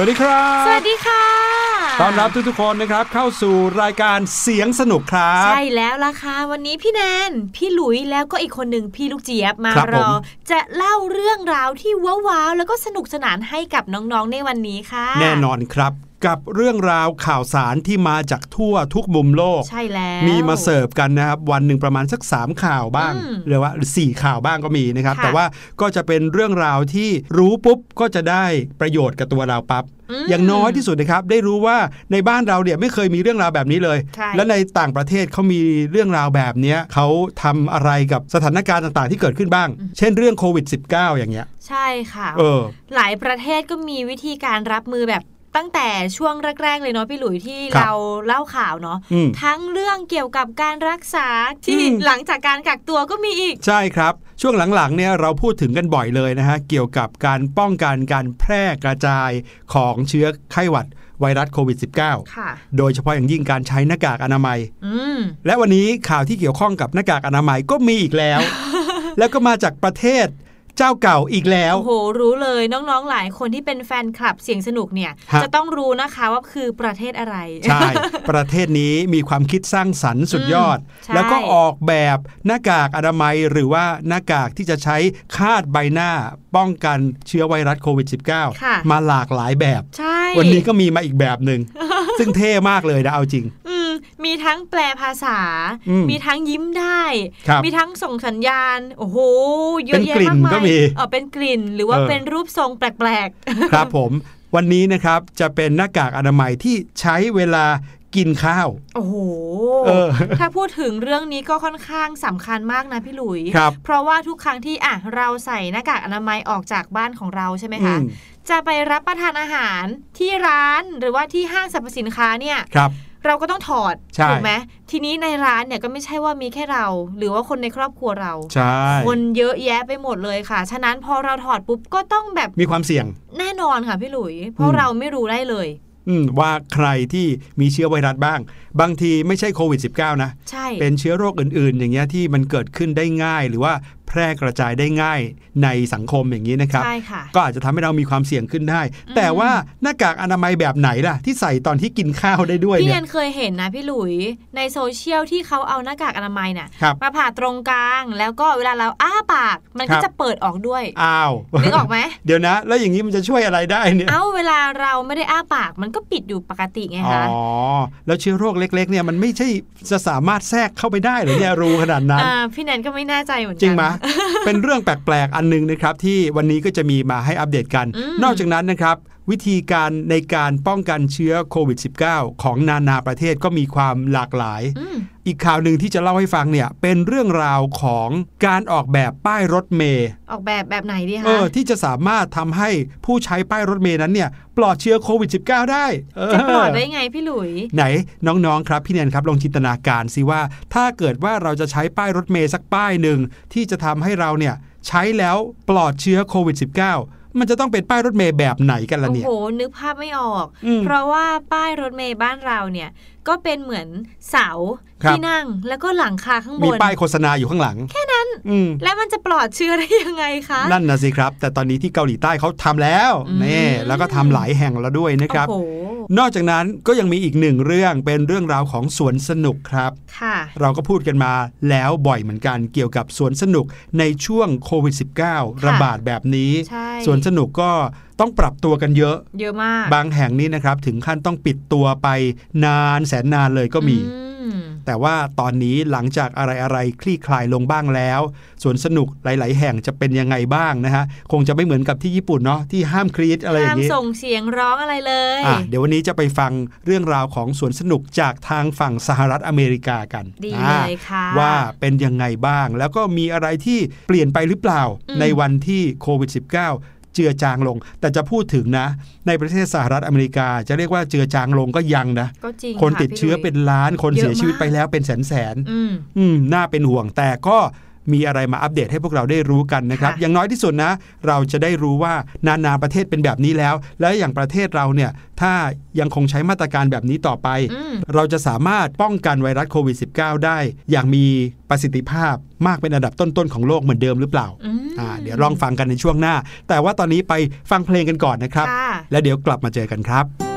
วัสดีครับ สวัสดีค่ะ ต้อนรับทุกๆคนนะครับเข้าสู่รายการเสียงสนุกครับ ใช่แล้วล่ะค่ะ วันนี้พี่แนน พี่หลุยแล้วก็อีกคนหนึ่งพี่ลูกเจี๊ยบมาครับรผอมจะเล่าเรื่องราวที่ว้าวๆแล้วก็สนุกสนานให้กับน้องๆในวันนี้ค่ะ แน่นอนครับ กับเรื่องราวข่าวสารที่มาจากทั่วทุกมุมโลก ใช่แล้ว มีมาเสิร์ฟกันนะครับ วันหนึ่งประมาณสัก 3 ข่าวบ้างอืมหรือว่าสี่ข่าวบ้างก็มีนะครับค่ะแต่ว่าก็จะเป็นเรื่องราวที่รู้ปุ๊บก็จะได้ประโยชน์กับตัวเราปั๊บมอย่างน้อยที่สุดนะครับได้รู้ว่าในบ้านเราเนี่ยไม่เคยมีเรื่องราวแบบนี้เลยใช่และในต่างประเทศเขามีเรื่องราวแบบเนี้ยเขาทำอะไรกับสถานการณ์ต่างๆ ที่เกิดขึ้นบ้าง เช่นเรื่องโควิด -19 อย่างเงี้ย ใช่ค่ะ เออ หลายประเทศก็มีวิธีการรับมือแบบ ตั้งแต่ช่วงแรก ๆ เลยเนาะพี่หลุยที่ครับเราเล่าข่าวเนาะอืมทั้งเรื่องเกี่ยวกับการรักษาที่อืมหลังจากการกักตัวก็มีอีก ใช่ครับ ช่วงหลังๆเนี่ยเราพูดถึงกันบ่อยเลยนะฮะเกี่ยวกับการป้องกันการแพร่กระจายของเชื้อไข้หวัดไวรัสโควิด -19 ค่ะโดยเฉพาะอย่างยิ่งการใช้หน้ากากอนามัยอืมและวันนี้ข่าวที่เกี่ยวข้องกับหน้ากากอนามัยก็มีอีกแล้ว แล้วก็มาจากประเทศ เจ้าเก่าอีกแล้วโอ้โหรู้เลยน้องๆหลายคนที่เป็นแฟนคลับเสียงสนุกเนี่ยฮะจะต้องรู้นะคะว่าคือประเทศอะไรใช่ประเทศนี้มีความคิดสร้างสรรค์สุดยอดใช่แล้วก็ออกแบบหน้ากากอนามัยหรือว่าหน้ากากที่จะใช้คาดใบหน้าป้องกันเชื้อไวรัสโควิด -19 ค่ะมาหลากหลายแบบใช่วันนี้ก็มีมาอีกแบบหนึ่งซึ่งเท่มากเลยนะเอาจริงอื มมีทั้งแปลภาษาอืมมีทั้งยิ้มได้ครับมีทั้งส่งสัญญาณ โอ้โห เยอะเป็นแยะกลิ่นมากมายก็มีเออเป็นกลิ่นหรือว่าเออเป็นรูปทรงแปลกครับผมวันนี้นะครับจะเป็นหน้ากากอนามัยที่ใช้เวลากินข้าวๆโอ้โหเออถ้าพูดถึงเรื่องนี้ก็ค่อนข้างสำคัญมากนะพี่หลุยครับเพราะว่าทุกครั้งที่อะเราใส่หน้ากากอนามัยออกจากบ้านของเราใช่ไหมคะอืมจะไปรับประทานอาหารที่ร้านหรือว่าที่ห้างสรรพสินค้าเนี่ยครับ เราก็ต้องถอดใช่ถูกไหมทีนี้ในร้านเนี่ยก็ไม่ใช่ว่ามีแค่เรา หรือว่าคนในครอบครัวเราใช่คนเยอะแยะไปหมดเลยค่ะ ฉะนั้นพอเราถอดปุ๊บก็ต้องแบบมีความเสี่ยง แน่นอนค่ะพี่หลุย เพราะอืมเราไม่รู้ได้เลยอืมว่าใครที่มีเชื้อไวรัสบ้าง บางทีไม่ใช่โควิด -19 นะใช่เป็นเชื้อโรคอื่นๆ อย่างเงี้ยที่มันเกิดขึ้นได้ง่าย หรือว่า แพร่กระจายได้ง่ายในสังคมอย่างนี้นะครับใช่ค่ะก็อาจจะทำให้เรามีความเสี่ยงขึ้นได้ แต่ว่าหน้ากากอนามัยแบบไหนล่ะ ที่ใส่ตอนที่กินข้าวได้ด้วยพี่เนี่แอยนเคยเห็นนะพี่หลุยในโซเชียลที่เขาเอาหน้ากากอนามัยน่ะครับมาผ่าตรงกลาง แล้วก็เวลาเราอ้าปาก มันครัก็บจะเปิดออกด้วยอ้าวนึกออกไหมเดี๋ยวนะ แล้วอย่างนี้มันจะช่วยอะไรได้เนี่ยเอ้าเวลาเราไม่ได้อ้าปากมันก็ปิดอยู่ปกติไงอ๋อคะแล้วเชื้อโรคเล็ก ๆ เนี่ยมันไม่ใช่จะสามารถแทรกเข้าไปได้เหรือเนี่ยรูขนาดนั้นอ่าพี่แนนก็ไม่แน่ใจเหมือนกัจริงไหมเป็นเรื่องแปลกๆ อันหนึงนะครับที่วันนี้ก็จะมีมาให้อัปเดตกันอืมนอกจากนั้นนะครับ วิธีการในการป้องกันเชื้อโควิด -19 ของนานาประเทศก็มีความหลากหลายอืมอีกข่าวหนึ่งที่จะเล่าให้ฟังเนี่ยเป็นเรื่องราวของการออกแบบป้ายรถเมย์ออกแบบแบบไหนดีคะเออที่จะสามารถทำให้ผู้ใช้ป้ายรถเมย์นั้นเนี่ยปลอดเชื้อโควิด -19 ได้เจะปลอดได้ไงพี่หลุย ไหนน้องๆครับพี่แนนครับลองจินตนาการสิว่า ถ้าเกิดว่าเราจะใช้ป้ายรถเมย์สักป้ายหนึ่งที่จะทำให้เราเนี่ยใช้แล้วปลอดเชื้อโควิด -19 มันจะต้องเป็นป้ายรถเมย์แบบไหนกันล่ะโอ้เนี่ยโห นึกภาพไม่ออกอืมเพราะว่าป้ายรถเมย์บ้านเราเนี่ย ก็เป็นเหมือนเสาครับที่นั่งแล้วก็หลังคาข้างบมีนป้ายโฆษณาอยู่ข้างหลัง แค่นั้นอืมแล้วมันจะปลอดเชื้อได้ยังไงคะ นั่นนะสิครับ แต่ตอนนี้ที่เกาหลีใต้เขาทำแล้วอืมนี่แล้วก็ทำหลายแห่งแล้วด้วยนะครับ โอ้โห นอกจากนั้นก็ยังมีอีกหนึ่งเรื่องเป็นเรื่องราวของสวนสนุกครับค่ะเราก็พูดกันมาแล้วบ่อยเหมือนกันเกี่ยวกับสวนสนุกในช่วงโควิด -19 ระบาดแบบนี้ใช่สวนสนุกก็ต้องปรับตัวกันเยอะ เยอะมาก บางแห่งนี้นะครับ ถึงขั้นต้องปิดตัวไปนานแสนนานเลยก็มีอืม แต่ว่าตอนนี้หลังจากอะไรอะไรๆคลี่คลายลงบ้างแล้วสวนสนุกหลาย ๆ แห่งจะเป็นยังไงบ้างนะฮะคงจะไม่เหมือนกับที่ญี่ปุ่นเนาะที่ห้ามครีดอะไรอย่าห้ามงนี้ส่งเสียงร้องอะไรเลยอะเดี๋ยววันนี้จะไปฟังเรื่องราวของสวนสนุกจากทางฝั่งสหรัฐอเมริกากันดีอ่าเลยค่ะว่าเป็นยังไงบ้าง แล้วก็มีอะไรที่เปลี่ยนไปหรือเปล่าอืมในวันที่โควิด -19 เจือจางลง แต่จะพูดถึงนะ ในประเทศสหรัฐอเมริกา จะเรียกว่าเจือจางลงก็ยังนะก็จริงคนะติดพี่เชื้อหลุยเป็นล้านคนเยอะเสียชีวิตมากไปแล้วเป็นแสนแสนๆอืมอืมน่าเป็นห่วงแต่ก็ มีอะไรมาอัปเดตให้พวกเราได้รู้กันนะครับค่ะอย่างน้อยที่สุดนะ เราจะได้รู้ว่านานาประเทศเป็นแบบนี้แล้ว แล้วอย่างประเทศเราเนี่ยถ้ายังคงใช้มาตรการแบบนี้ต่อไปอืมเราจะสามารถป้องกันไวรัสโควิด -19 ได้ อย่างมีประสิทธิภาพมากเป็นอันดับต้นๆของโลกเหมือนเดิมหรือเปล่าอืมอ่า เดี๋ยวลองฟังกันในช่วงหน้า แต่ว่าตอนนี้ไปฟังเพลงกันก่อนนะครับค่ะแล้วเดี๋ยวกลับมาเจอกันครับ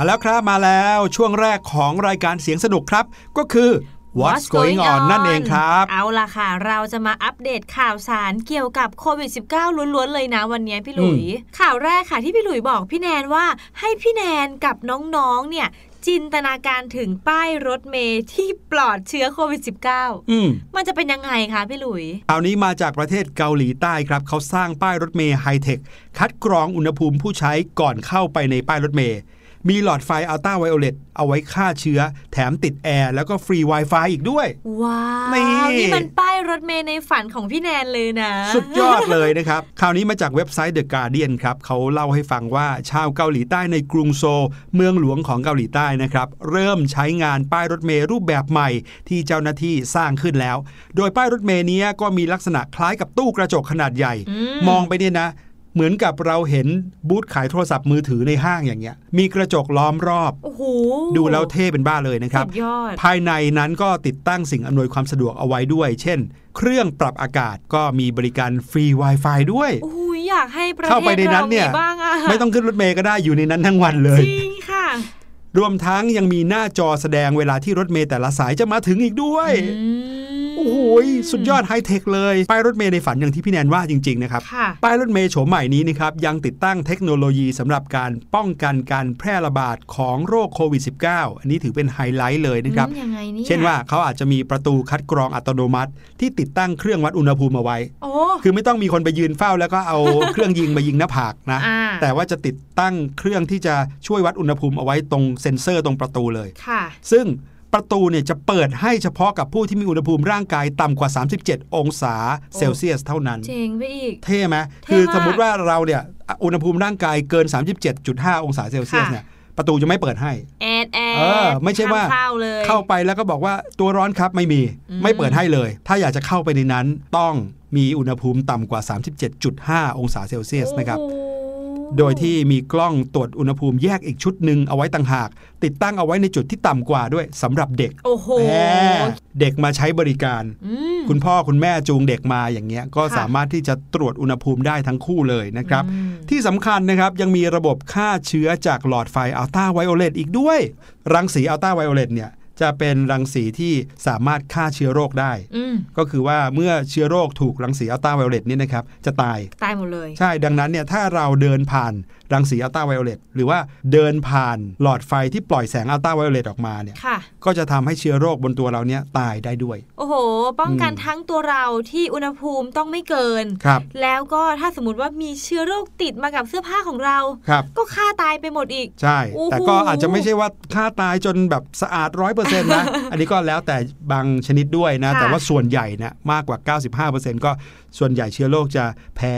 มาแล้วครับมาแล้วช่วงแรกของรายการเสียงสนุกครับ ก็คือ What's Going On นั่นเองครับ เอาล่ะค่ะ เราจะมาอัปเดตข่าวสารเกี่ยวกับโควิด -19 ล้วนๆ เลยนะวันนี้พี่หลุย ข่าวแรกค่ะที่พี่หลุยบอกพี่แนนว่าให้พี่แนนกับน้องๆ เนี่ยจินตนาการถึงป้ายรถเมย์ที่ปลอดเชื้อโควิด -19 อืมมันจะเป็นยังไงคะพี่หลุยคราวนี้มาจากประเทศเกาหลีใต้ครับ เขาสร้างป้ายรถเมย์ไฮเทค คัดกรองอุณหภูมิผู้ใช้ก่อนเข้าไปในป้ายรถเมย์ มีหลอดไฟอัลตราไวโอเลตเอาไว้ฆ่าเชื้อ แถมติดแอร์ แล้วก็ฟรี Wi-Fi อีกด้วย ว้าวนี่นี่มันป้ายรถเมย์ในฝันของพี่แนนเลยนะ สุดยอดเลยนะครับ ข่าวนี้มาจากเว็บไซต์ The Guardian ครับเขาเล่าให้ฟังว่าชาวเกาหลีใต้ในกรุงโซลเมืองหลวงของเกาหลีใต้นะครับเริ่มใช้งานป้ายรถเมย์รูปแบบใหม่ ที่เจ้าหน้าที่สร้างขึ้นแล้ว โดยป้ายรถเมย์เนี้ยก็มีลักษณะคล้ายกับตู้กระจกขนาดใหญ่อืมมองไปเนี่ยนะ เหมือนกับเราเห็นบูธขายโทรศัพท์มือถือในห้างอย่างเงี้ย มีกระจกล้อมรอบโอ้โหดูแล้วเท่เป็นบ้าเลยนะครับ สุดยอด ภายในนั้นก็ติดตั้งสิ่งอำนวยความสะดวกเอาไว้ด้วย เช่น เครื่องปรับอากาศก็มีบริการฟรี Wi-Fi ด้วย โอ้โหอยากให้ประเทศเข้าไปในนั้นเนี่ย รามีบ้างอะไม่ต้องขึ้นรถเมย์ก็ได้อยู่ในนั้นทั้งวันเลย จริงค่ะ รวมทั้งยังมีหน้าจอแสดงเวลาที่รถเมย์แต่ละสายจะมาถึงอีกด้วย อืม โอ้โหสุดยอดไฮเทคเลย ป้ายรถเมย์ในฝันอย่างที่พี่แนนว่าจริงๆนะครับค่ะป้ายรถเมย์โฉมใหม่นี้นะครับยังติดตั้งเทคโนโลยีสำหรับการป้องกันการแพร่ระบาดของโรคโควิด -19 อันนี้ถือเป็นไฮไลท์เลยนะครับอืมยังไงเนี่ยเช่นว่าเขาอาจจะมีประตูคัดกรองอัตโนมัติ ที่ติดตั้งเครื่องวัดอุณหภูมิเอาไว้โอ้คือไม่ต้องมีคนไปยืนเฝ้าแล้วก็เอาเครื่องยิงมายิงหน้าผากนะอ่าแต่ว่าจะติดตั้งเครื่องที่จะช่วยวัดอุณหภูมิเอาไว้ตรงเซ็นเซอร์ตรงประตูเลยค่ะซึ่ง ประตูเนี่ยจะเปิดให้เฉพาะกับผู้ที่มีอุณหภูมิร่างกายต่ำกว่า 37 องศาเซลเซียสเท่านั้น เจ๋งไปอีก เท่ไหมเท่คือมากสมมุติว่าเราเนี่ยอุณหภูมิร่างกายเกิน 37.5 องศาเซลเซียสค่ะเนี่ยประตูจะไม่เปิดให้แอดแอดเออไม่ใช่ว่าให้เข้าเลยเข้าไปแล้วก็บอกว่าตัวร้อนครับไม่มีอืมไม่เปิดให้เลย ถ้าอยากจะเข้าไปในนั้นต้องมีอุณหภูมิต่ำกว่า 37.5 องศาเซลเซียสนะครับ โอ้โหโดยที่มีกล้องตรวจอุณหภูมิแยกอีกชุดหนึ่งเอาไว้ต่างหาก ติดตั้งเอาไว้ในจุดที่ต่ำกว่าด้วยสำหรับเด็กโอ้โหแหมเด็กมาใช้บริการอืมคุณพ่อคุณแม่จูงเด็กมาอย่างเงี้ยก็ค่ะสามารถที่จะตรวจอุณหภูมิได้ทั้งคู่เลยนะครับอืมที่สำคัญนะครับยังมีระบบฆ่าเชื้อจากหลอดไฟอัลตราไวโอเลตอีกด้วย รังสีอัลตราไวโอเลตเนี่ย จะเป็นรังสีที่สามารถฆ่าเชื้อโรคได้อืมก็คือว่าเมื่อเชื้อโรคถูกรังสีอัลตราไวโอเลตนี่นะครับจะตาย ตายหมดเลย ใช่ดังนั้นเนี่ยถ้าเราเดินผ่าน รังสีอัลตราไวโอเลตหรือว่าเดินผ่านหลอดไฟที่ปล่อยแสงอัลตราไวโอเลตออกมาเนี่ยค่ะก็จะทำให้เชื้อโรคบนตัวเราเนี่ยตายได้ด้วย โอ้โห ป้องกันอืมทั้งตัวเราที่อุณหภูมิต้องไม่เกินครับแล้วก็ถ้าสมมติว่ามีเชื้อโรคติดมากับเสื้อผ้าของเราครับก็ฆ่าตายไปหมดอีก ใช่โอ้โหแต่ก็อาจจะไม่ใช่ว่าฆ่าตายจนแบบสะอาดร้อยเปอร์เซ็นต์นะ อันนี้ก็แล้วแต่บางชนิดด้วยนะค่ะแต่ว่าส่วนใหญ่นะมากกว่า 95%ก็ส่วนใหญ่เชื้อโรคจะแพ้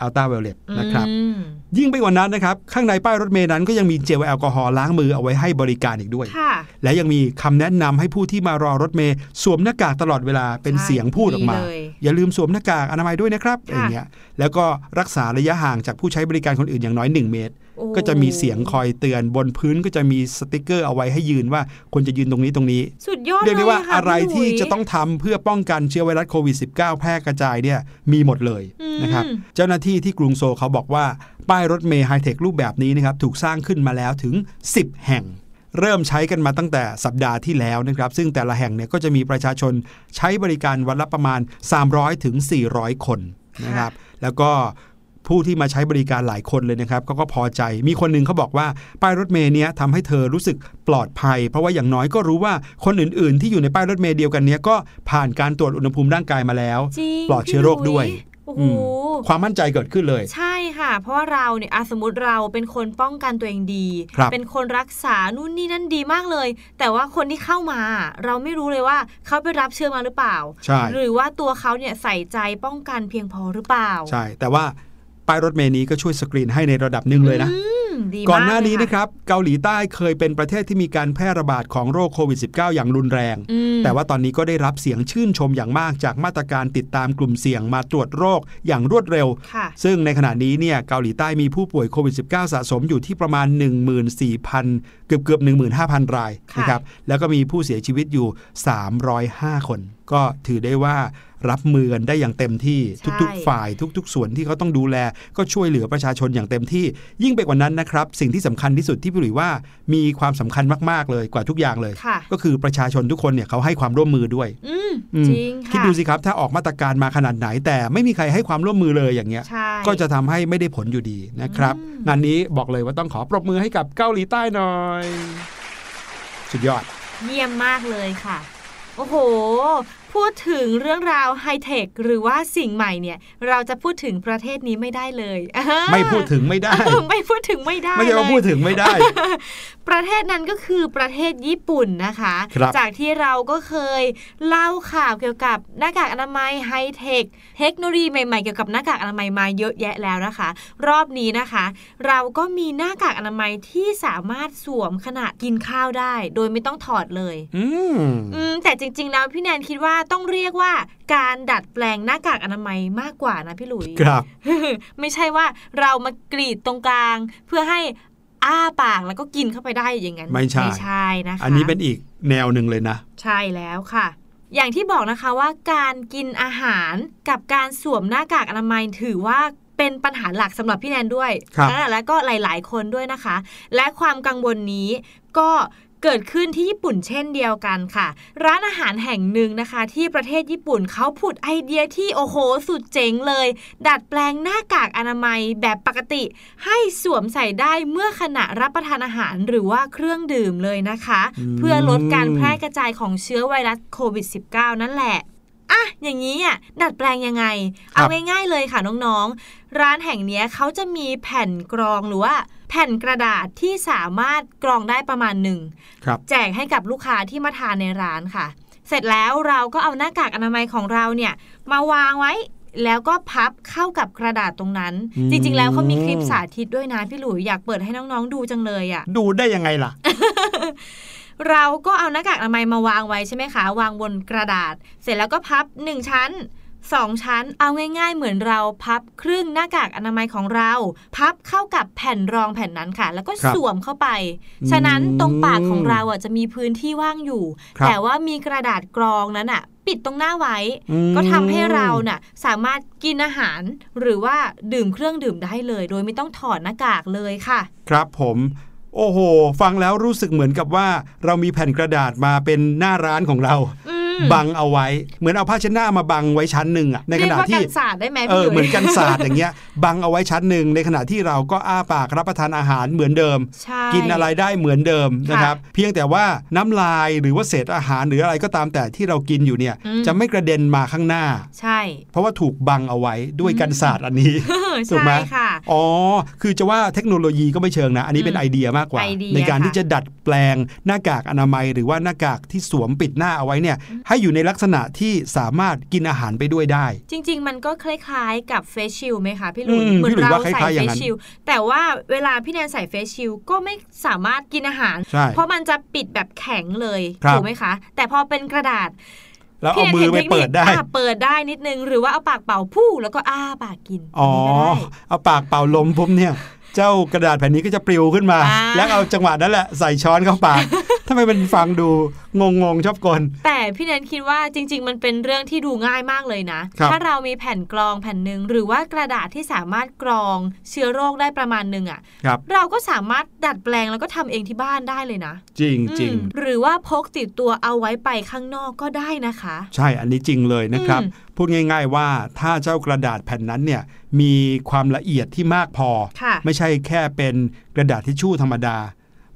อัลตราไวโอเลตนะครับอืม ยิ่งไปกว่านั้นนะครับ ข้างในป้ายรถเมล์นั้นก็ยังมีเจลแอลกอฮอล์ล้างมือเอาไว้ให้บริการอีกด้วยค่ะและยังมีคำแนะนำให้ผู้ที่มารอรถเมล์สวมหน้ากากตลอดเวลาเป็นใช่เสียงพูดออกมาดีเลยอย่าลืมสวมหน้ากากอนามัยด้วยนะครับค่ะอย่างเงี้ยแล้วก็รักษาระยะห่างจากผู้ใช้บริการคนอื่นอย่างน้อย 1 เมตรโอ้ก็จะมีเสียงคอยเตือนบนพื้นก็จะมีสติกเกอร์เอาไว้ให้ยืนว่าควรจะยืนตรงนี้ตรงนี้สุดยอดเรียกได้ว่าลค่อะไรพี่หลุยที่จะต้องทำเพื่อป้องกันเชื้อไวรัสโควิด -19 แพร่กระจายเนี่ยมีหมดเลยอืมนะครับเจ้าหน้าที่ที่กรุงโซลเขาบอกว่า ป้ายรถเมย์ไฮเทครูปแบบนี้นะครับถูกสร้างขึ้นมาแล้วถึง 10 แห่ง เริ่มใช้กันมาตั้งแต่สัปดาห์ที่แล้วนะครับซึ่งแต่ละแห่งเนี่ยก็จะมีประชาชนใช้บริการวันละประมาณ 300ถึง400 คนนะครับแล้วก็ผู้ที่มาใช้บริการหลายคนเลยนะครับก็ก็พอใจ มีคนหนึ่งเขาบอกว่าป้ายรถเมย์เนี้ยทำให้เธอรู้สึกปลอดภัย เพราะว่าอย่างน้อยก็รู้ว่าคนอื่น ๆ ที่อยู่ในป้ายรถเมย์เดียวกันเนี้ยก็ผ่านการตรวจอุณหภูมิร่างกายมาแล้วจริงปลอดเชื้อโรคด้วยโอ้โหอืมความมั่นใจเกิดขึ้นเลย ใช่ค่ะ เพราะว่าเราเนี่ยอะสมมติเราเป็นคนป้องกันตัวเองดีครับเป็นคนรักษานู่นนี่นั่นดีมากเลย แต่ว่าคนที่เข้ามา เราไม่รู้เลยว่าเขาไปรับเชื้อมาหรือเปล่าใช่หรือว่าตัวเขาเนี่ยใส่ใจป้องกันเพียงพอหรือเปล่า ใช่ แต่ว่าป้ายรถเมย์นี้ก็ช่วยสกรีนให้ในระดับหนึ่งเลยนะอืมดีม ก่อนหน้านี้เลยนะครับเกาหลีใต้เคยเป็นประเทศที่มีการแพร่ระบาดของโรคโควิด -19 อย่างรุนแรงอืมแต่ว่าตอนนี้ก็ได้รับเสียงชื่นชมอย่างมากจากมาตรการติดตามกลุ่มเสี่ยงมาตรวจโรคอย่างรวดเร็วค่ะซึ่งในขณะนี้เนี่ยเกาหลีใต้มีผู้ป่วยโควิด -19 สะสมอยู่ที่ประมาณ 14,000 เกือบเกือบ15,000 รายค่ะนะครับแล้วก็มีผู้เสียชีวิตอยู่ 305 คน ก็ถือได้ว่า รับมือกันได้อย่างเต็มที่ใช่ทุก ๆ ฝ่ายทุก ๆ ส่วนที่เขาต้องดูแล ก็ช่วยเหลือประชาชนอย่างเต็มที่ ยิ่งไปกว่านั้นนะครับ สิ่งที่สำคัญที่สุดที่พี่หลุยว่ามีความสำคัญมากๆเลยกว่าทุกอย่างเลยค่ะก็คือประชาชนทุกคนเนี่ยเขาให้ความร่วมมือด้วยอืมอืมจริงค่ะคิดดูสิครับถ้าออกมาตรการมาขนาดไหน แต่ไม่มีใครให้ความร่วมมือเลยอย่างเงี้ยใช่ก็จะทำให้ไม่ได้ผลอยู่ดีนะครับอืมงานนี้บอกเลยว่าต้องขอปรบมือให้กับเกาหลีใต้หน่อย สุดยอด เยี่ยมมากเลยค่ะ โอ้โห พูดถึงเรื่องราวไฮเทคหรือว่าสิ่งใหม่เนี่ย เราจะพูดถึงประเทศนี้ไม่ได้เลย ไม่พูดถึงไม่ได้ ไม่พูดถึงไม่ได้ ไม่ใช่ว่าเลยพูดถึงไม่ได้ ประเทศนั้นก็คือประเทศญี่ปุ่นนะคะครับจากที่เราก็เคยเล่าข่าวเกี่ยวกับหน้ากากอนามัยไฮเทคเทคโนโลยีใหม่ๆเกี่ยวกับหน้ากากอนามัยมาเยอะแยะแล้วนะคะ รอบนี้นะคะ เราก็มีหน้ากากอนามัยที่สามารถสวมขณะกินข้าวได้ โดยไม่ต้องถอดเลย อืมอืมแต่จริง ๆ แล้วพี่แนนคิดว่าต้องเรียกว่าการดัดแปลงหน้ากากอนามัยมากกว่านะพี่หลุยครับ ไม่ใช่ว่าเรามากรีดตรงกลาง เพื่อให้อ้าปากแล้วก็กินเข้าไปได้อย่างนั้นไม่ใช่ไม่ใช่นะคะอันนี้เป็นอีกแนวหนึ่งเลยนะ ใช่แล้วค่ะ อย่างที่บอกนะคะว่าการกินอาหารกับการสวมหน้ากากอนามัยถือว่าเป็นปัญหาหลักสำหรับพี่แนนด้วยครับอ่าและก็หลาย ๆ คนด้วยนะคะ และความกังวลนี้ก็ เกิดขึ้นที่ญี่ปุ่นเช่นเดียวกันค่ะ ร้านอาหารแห่งหนึ่งนะคะ ที่ประเทศญี่ปุ่นเขาผุดไอเดียที่โอ้โหสุดเจ๋งเลย ดัดแปลงหน้ากากอนามัยแบบปกติ ให้สวมใส่ได้เมื่อขณะรับประทานอาหารหรือว่าเครื่องดื่มเลยนะคะอืมเพื่อลดการแพร่กระจายของเชื้อไวรัสโควิด -19 นั่นแหละอะอย่างนี้อะดัดแปลงยังไง เอาง่ายๆเลยค่ะน้องๆ ร้านแห่งเนี้ยเขาจะมีแผ่นกรองหรือว่า แผ่นกระดาษที่สามารถกรองได้ประมาณหนึ่งครับแจกให้กับลูกค้าที่มาทานในร้านค่ะ เสร็จแล้วเราก็เอาหน้ากากอนามัยของเราเนี่ยมาวางไว้แล้วก็พับเข้ากับกระดาษตรงนั้นอืมจริง ๆ แล้วเขามีคลิปสาธิตด้วยนะพี่หลุยอยากเปิดให้น้องๆดูจังเลยอะ ดูได้ยังไงล่ะ เราก็เอาหน้ากากอนามัยมาวางไว้ใช่ไหมคะ วางบนกระดาษ เสร็จแล้วก็พับ1ชั้น 2ชั้นเอาง่ายๆ เหมือนเราพับครึ่งหน้ากากอนามัยของเรา พับเข้ากับแผ่นรองแผ่นนั้นค่ะ แล้วก็ครับสวมเข้าไปอืมฉะนั้นตรงปากของเราอะจะมีพื้นที่ว่างอยู่ครับแต่ว่ามีกระดาษกรองนั้นอะปิดตรงหน้าไว้อืมก็ทำให้เราน่ะสามารถกินอาหารหรือว่าดื่มเครื่องดื่มได้เลย โดยไม่ต้องถอดหน้ากากเลยค่ะ ครับผมโอ้โห ฟังแล้วรู้สึกเหมือนกับว่า เรามีแผ่นกระดาษมาเป็นหน้าร้านของเราอืม บังเอาไว้ เหมือนเอาผ้าเช็ดหน้ามาบังไว้ชั้นหนึ่งอะในขเรียณะกว่าที่กันศาสตร์ได้ไหมเอพี่อหลุยเหมือนกันศาสตร์อย่างเงี้ย บังเอาไว้ชั้นหนึ่งในขณะที่เราก็อ้าปากรับประทานอาหารเหมือนเดิมใช่กินอะไรได้เหมือนเดิมค่ะนะครับ เพียงแต่ว่าน้ำลายหรือว่าเศษอาหารหรืออะไรก็ตามแต่ที่เรากินอยู่เนี่ยอืมจะไม่กระเด็นมาข้างหน้า ใช่ เพราะว่าถูกบังเอาไว้ด้วยกันศาสตร์อันนี้ถูกไหมใช่ค่ะอ๋อคือจะว่าเทคโนโลยีก็ไม่เชิงนะ อันนี้เป็นอืมไอเดียมากกว่าไอเดียในการค่ะที่จะดัดแปลงหน้ากากอนามัย หรือว่าหน้ากากที่สวมปิดหน้าเอาไว้เนี่ยให้อยู่ในลักษณะที่สามารถกินอาหารไปด้วยได้ จริง ๆ มันก็คล้ายๆกับเฟซชิลไหมคะพี่หลุอืยมเหมือนพี่หลุยเราว่าคล้ายๆใส่อเฟย่างซนั้นชิลแต่ว่าเวลาพี่แนนใส่เฟซชิลก็ไม่สามารถกินอาหารใช่เพราะมันจะปิดแบบแข็งเลยครับถูกไหมคะ แต่พอเป็นกระดาษแล้วเอาพี่มืแนอนไปห็นทคนิคเปิดได้อะเปิดได้นิดนึง หรือว่าเอาปากเป่าพู่แล้วก็อ้าปากกิน อ๋อนนี้ก็ได้เอาปากเป่าลมปุ๊บเนี่ย เจ้ากระดาษแผ่นนี้ก็จะปลิวขึ้นมาอ่าแล้วเอาจังหวะนั้นแหละใส่ช้อนเข้าปาก ทำไมมันฟังดูงงงๆชอบกลแต่พี่แนนคิดว่าจริง ๆ มันเป็นเรื่องที่ดูง่ายมากเลยนะครับถ้าเรามีแผ่นกรองแผ่นหนึ่งหรือว่ากระดาษที่สามารถกรองเชื้อโรคได้ประมาณหนึ่งอะครับเราก็สามารถดัดแปลงแล้วก็ทำเองที่บ้านได้เลยนะ จริงจริงอืมหรือว่าพกติดตัวเอาไว้ไปข้างนอกก็ได้นะคะ ใช่อันนี้จริงเลยนะครับอืมพูดง่าย ๆ ว่าถ้าเจ้ากระดาษแผ่นนั้นเนี่ยมีความละเอียดที่มากพอค่ะไม่ใช่แค่เป็นกระดาษทิชชู่ธรรมดา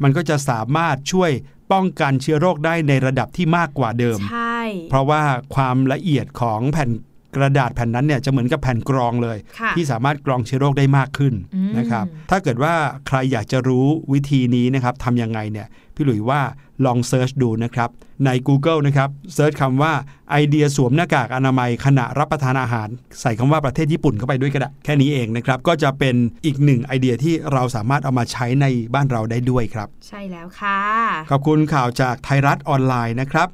มันก็จะสามารถช่วย ป้องกันเชื้อโรคได้ในระดับที่มากกว่าเดิม ใช่ เพราะว่าความละเอียดของแผ่นกระดาษแผ่นนั้นเนี่ยจะเหมือนกับแผ่นกรองเลยค่ะที่สามารถกรองเชื้อโรคได้มากขึ้นอืมนะครับ ถ้าเกิดว่าใครอยากจะรู้วิธีนี้นะครับทำยังไงเนี่ยพี่หลุยว่า ลอง search ดูนะครับ ใน Google นะครับ search คำว่าไอเดียสวมหน้ากากอนามัยขณะรับประทานอาหาร ใส่คำว่าประเทศญี่ปุ่นเข้าไปด้วยก็ได้แค่นี้เองนะครับ ก็จะเป็นอีกหนึ่งไอเดียที่เราสามารถเอามาใช้ในบ้านเราได้ด้วยครับ ใช่แล้วค่ะ ขอบคุณข่าวจากไทยรัฐออนไลน์นะครับ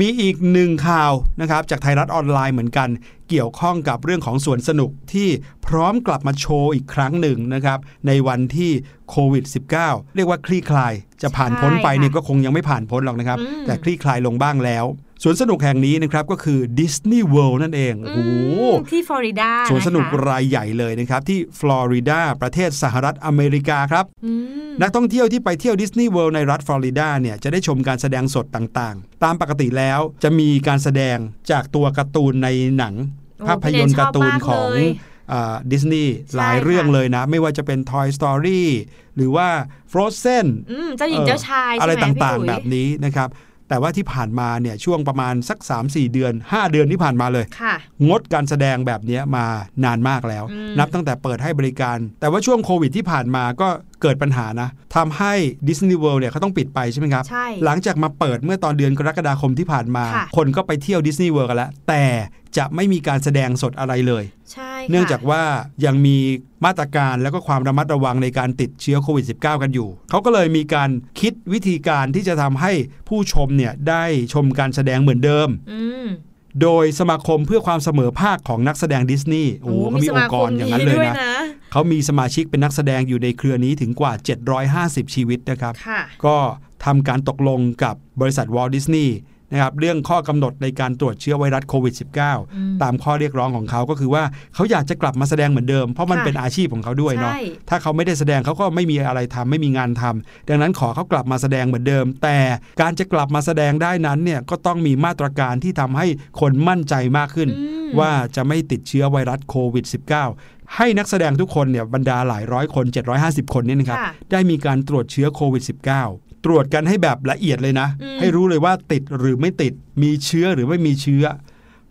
มีอีกหนึ่งข่าวนะครับจากไทยรัฐออนไลน์เหมือนกัน เกี่ยวข้องกับเรื่องของสวนสนุกที่พร้อมกลับมาโชว์อีกครั้งหนึ่งนะครับ ในวันที่โควิด -19 เรียกว่าคลี่คลาย จะผ่านพ้นไปใช่ค่ะเนี่ยก็คงยังไม่ผ่านพ้นหรอกนะครับอืมแต่คลี่คลายลงบ้างแล้วสวนสนุกแห่งนี้นะครับก็คือดิสนีย์เวิลด์นั่นเองโอ้โหมที่ฟลอริดาสวนสนุกนะคะรายใหญ่เลยนะครับที่ฟลอริดาประเทศสหรัฐอเมริกาครับอืมนักท่องเที่ยวที่ไปเที่ยวดิสนีย์เวิลด์ในรัฐฟลอริดาเนี่ยจะได้ชมการแสดงสดต่างๆ ตามปกติแล้วจะมีการแสดงจากตัวการ์ตูนในหนังโอ้ ภาพยนตร์การ์ตูนของพี่เนชอบมากเลยดิสนีย์ใช่หลายเรื่องค่ะเลยนะ ไม่ว่าจะเป็น Toy Story หรือว่า Frozen อืมเจ้าหญิงเจ้าชายอะไรใช่ไหมต่างพี่หลุยๆแบบนี้นะครับ แต่ว่าที่ผ่านมาเนี่ยช่วงประมาณสัก 3-4 เดือน 5 เดือนที่ผ่านมาเลยค่ะงดการแสดงแบบนี้มานานมากแล้วอืมนับตั้งแต่เปิดให้บริการ แต่ว่าช่วงโควิดที่ผ่านมาก็ เกิดปัญหานะทำให้ดิสนีย์เวิลด์เนี่ยเขาต้องปิดไปใช่ไหมครับ ใช่ หลังจากมาเปิดเมื่อตอนเดือนกรกฎาคมที่ผ่านมา ค่ะคนก็ไปเที่ยวดิสนีย์เวิลด์กันแล้ว แต่จะไม่มีการแสดงสดอะไรเลย ใช่ค่ะเนื่องจากว่ายังมีมาตรการแล้วก็ความระมัดระวังในการติดเชื้อโควิด -19 กันอยู่ เขาก็เลยมีการคิดวิธีการที่จะทำให้ผู้ชมเนี่ยได้ชมการแสดงเหมือนเดิม อืม โดยสมาคมเพื่อความเสมอภาคของนักแสดงดิสนีย์โอ้โหเขามีองค์กรอย่างนั้นเลยด้วยนะนะเขามีสมาชิกเป็นนักแสดงอยู่ในเครือนี้ถึงกว่า 750 ชีวิตนะครับค่ะก็ทำการตกลงกับบริษัทวอลดิสนีย์ นะครับเรื่องข้อกำหนดในการตรวจเชื้อไวรัสโควิดอืม -19 ตามข้อเรียกร้องของเขาก็คือว่าเขาอยากจะกลับมาแสดงเหมือนเดิม เพราะมันค่ะเป็นอาชีพของเขาด้วยเนาะใช่ถ้าเขาไม่ได้แสดงเขาก็ไม่มีอะไรทำไม่มีงานทำดังนั้นขอเขากลับมาแสดงเหมือนเดิม แต่การจะกลับมาแสดงได้นั้นเนี่ยก็ต้องมีมาตรการที่ทำให้คนมั่นใจมากขึ้นอืมว่าจะไม่ติดเชื้อไวรัสโควิด -19 ให้นักแสดงทุกคนเนี่ยบรรดาหลายร้อยคน 750 คนเนี่ยนะครับค่ะได้มีการตรวจเชื้อโควิด -19 ตรวจกันให้แบบละเอียดเลยนะอืมให้รู้เลยว่าติดหรือไม่ติดมีเชื้อหรือไม่มีเชื้อ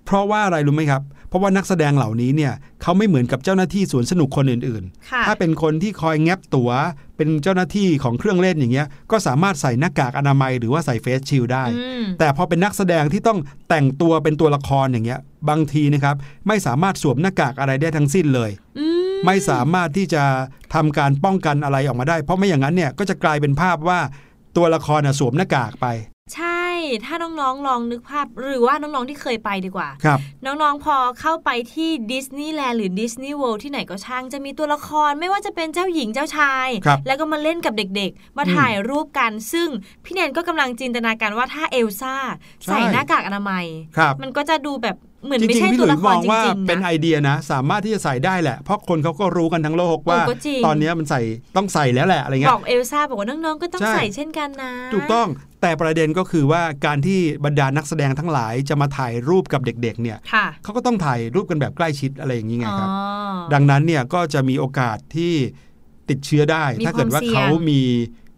เพราะว่าอะไรรู้ไหมครับ เพราะว่านักแสดงเหล่านี้เนี่ยเขาไม่เหมือนกับเจ้าหน้าที่สวนสนุกคนอื่นค่ะๆถ้าเป็นคนที่คอยแงบตัว๋ว เป็นเจ้าหน้าที่ของเครื่องเล่นอย่างเงี้ย ก็สามารถใส่หน้ากากอนามัยหรือว่าใส่เฟสชิลด์ได้อืมแต่พอเป็นนักแสดงที่ต้องแต่งตัวเป็นตัวละครอย่างเงี้ย บางทีนะครับไม่สามารถสวมหน้ากากอะไรได้ทั้งสิ้นเลยอืมไม่สามารถที่จะทำการป้องกันอะไรออกมาได้ เพราะไม่อย่างนั้นเนี่ยก็จะกลายเป็นภาพว่า ตัวละครน่ะสวมหน้ากากไป ใช่ถ้าน้องๆลองนึกภาพหรือว่าน้องๆที่เคยไปดีกว่าครับน้องๆพอเข้าไปที่ดิสนีย์แลนด์หรือดิสนีย์เวิลด์ที่ไหนก็ช่างจะมีตัวละครไม่ว่าจะเป็นเจ้าหญิงเจ้าชายครับแล้วก็มาเล่นกับเด็กๆ มาอืมถ่ายรูปกันซึ่งพี่แนนก็กำลังจินตนาการว่าถ้าเอลซ่าใช่ใส่หน้ากากอนามัยครับมันก็จะดูแบบ เหมือนไม่จริงใช่ๆพี่หลุยมองว่าตัวยละครจริงๆเป็นนะไอเดียนะ สามารถที่จะใส่ได้แหละ เพราะคนเขาก็รู้กันทั้งโลกว่าเออก็จริงตอนนี้มันใส่ต้องใส่แล้วแหละอะไรเงี้บยอกเอลซ่าบอกว่าน้องๆก็ต้องใช่ใส่เช่นกันนะ ถูกต้องแต่ประเด็นก็คือว่าการที่บรรดานักแสดงทั้งหลายจะมาถ่ายรูปกับเด็กๆเนี่ยค่ะเขาก็ต้องถ่ายรูปกันแบบใกล้ชิดอะไรอย่างนี้ไงครับอ๋อดังนั้นเนี่ยก็จะมีโอกาสที่ติดเชื้อได้มีถ้าเกิดว่าความเสี่ยงเขามี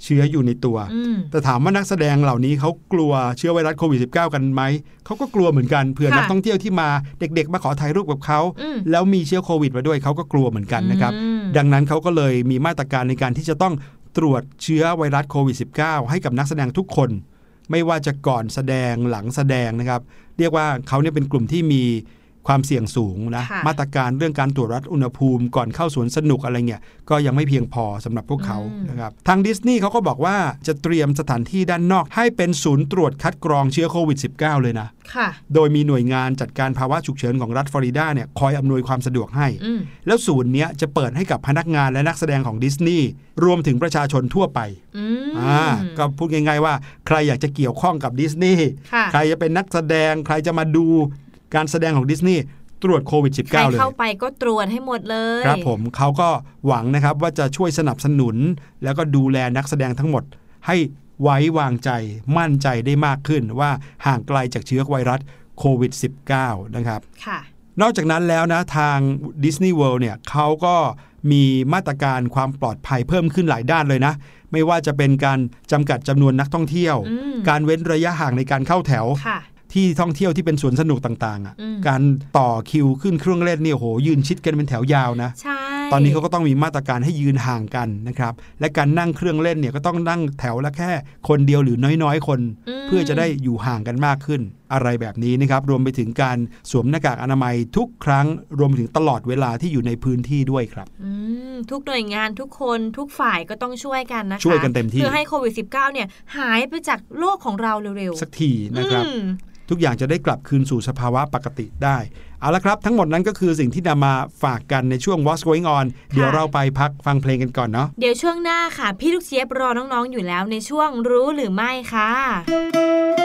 เชื้ออยู่ในตัวอืมแต่ถามว่านักแสดงเหล่านี้เขากลัวเชื้อไวรัสโควิด -19 กันไหม เขาก็กลัวเหมือนกันเผื่อค่ะนักท่องเที่ยวที่มาเด็กๆ มาขอถ่ายรูปกับเขาอืมแล้วมีเชื้อโควิดมาด้วยเขาก็กลัวเหมือนกันนะครับอืมดังนั้นเขาก็เลยมีมาตรการในการที่จะต้องตรวจเชื้อไวรัสโควิด -19 ให้กับนักแสดงทุกคน ไม่ว่าจะก่อนแสดงหลังแสดงนะครับ เรียกว่าเขาเนี่ยเป็นกลุ่มที่มี ความเสี่ยงสูงนะค่ะมาตรการเรื่องการตรวจวัดอุณหภูมิก่อนเข้าสวนสนุกอะไรเงี้ยก็ยังไม่เพียงพอสำหรับพวกเขาอืมนะครับทางดิสนีย์เขาก็บอกว่าจะเตรียมสถานที่ด้านนอก ให้เป็นศูนย์ตรวจคัดกรองเชื้อโควิด -19 เลยนะค่ะโดยมีหน่วยงานจัดการภาวะฉุกเฉินของรัฐฟลอริดาเนี่ยคอยอำนวยความสะดวกให้อืมแล้วศูนย์เนี้ยจะเปิดให้กับพนักงานและนักแสดงของดิสนีย์รวมถึงประชาชนทั่วไปอืมอ่าก็พูดง่าย ๆ ว่าใครอยากจะเกี่ยวข้องกับดิสนีย์ค่ะใครจะเป็นนักแสดงใครจะมาดู การแสดงของดิสนีย์ตรวจโควิดใคร -19 เลยเข้าไปก็ตรวจให้หมดเลย ครับผมเขาก็หวังนะครับว่าจะช่วยสนับสนุน แล้วก็ดูแลนักแสดงทั้งหมด ให้ไว้วางใจมั่นใจได้มากขึ้นว่าห่างไกลจากเชื้อไวรัสโควิด -19 นะครับค่ะนอกจากนั้นแล้วนะทาง Disney World เนี่ยเขาก็มีมาตรการความปลอดภัยเพิ่มขึ้นหลายด้านเลยนะ ไม่ว่าจะเป็นการจำกัดจำนวนนักท่องเที่ยวอืมการเว้นระยะห่างในการเข้าแถวค่ะ ที่ท่องเที่ยวที่เป็นสวนสนุกต่างๆอะอืมการต่อคิวขึ้นเครื่องเล่นเนี่ยโหยืนชิดกันเป็นแถวยาวนะใช่ตอนนี้เขาก็ต้องมีมาตรการให้ยืนห่างกันนะครับและการนั่งเครื่องเล่นเนี่ยก็ต้องนั่งแถวละแค่คนเดียวหรือน้อยๆ คนมเพื่อจะได้อยู่ห่างกันมากขึ้น อะไรแบบนี้นะครับรวมไปถึงการสวมหน้ากากอนามัยทุกครั้งรวมไปถึงตลอดเวลาที่อยู่ในพื้นที่ด้วยครับอืมทุกหน่วยงานทุกคนทุกฝ่ายก็ต้องช่วยกันนะคะช่วยกันเต็มที่เพื่อให้โควิด -19 เนี่ยหายไปจากโลกของเราเร็วๆสักทีนะครับอืม ทุกอย่างจะได้กลับคืนสู่สภาวะปกติได้ เอาละครับ ทั้งหมดนั้นก็คือสิ่งที่นำมาฝากกันในช่วง What's Going On เดี๋ยวเราไปพักฟังเพลงกันก่อนเนาะเดี๋ยวช่วงหน้าค่ะ พี่ลูกเชียบรอน้องๆอยู่แล้วในช่วงรู้หรือไม่ค่ะ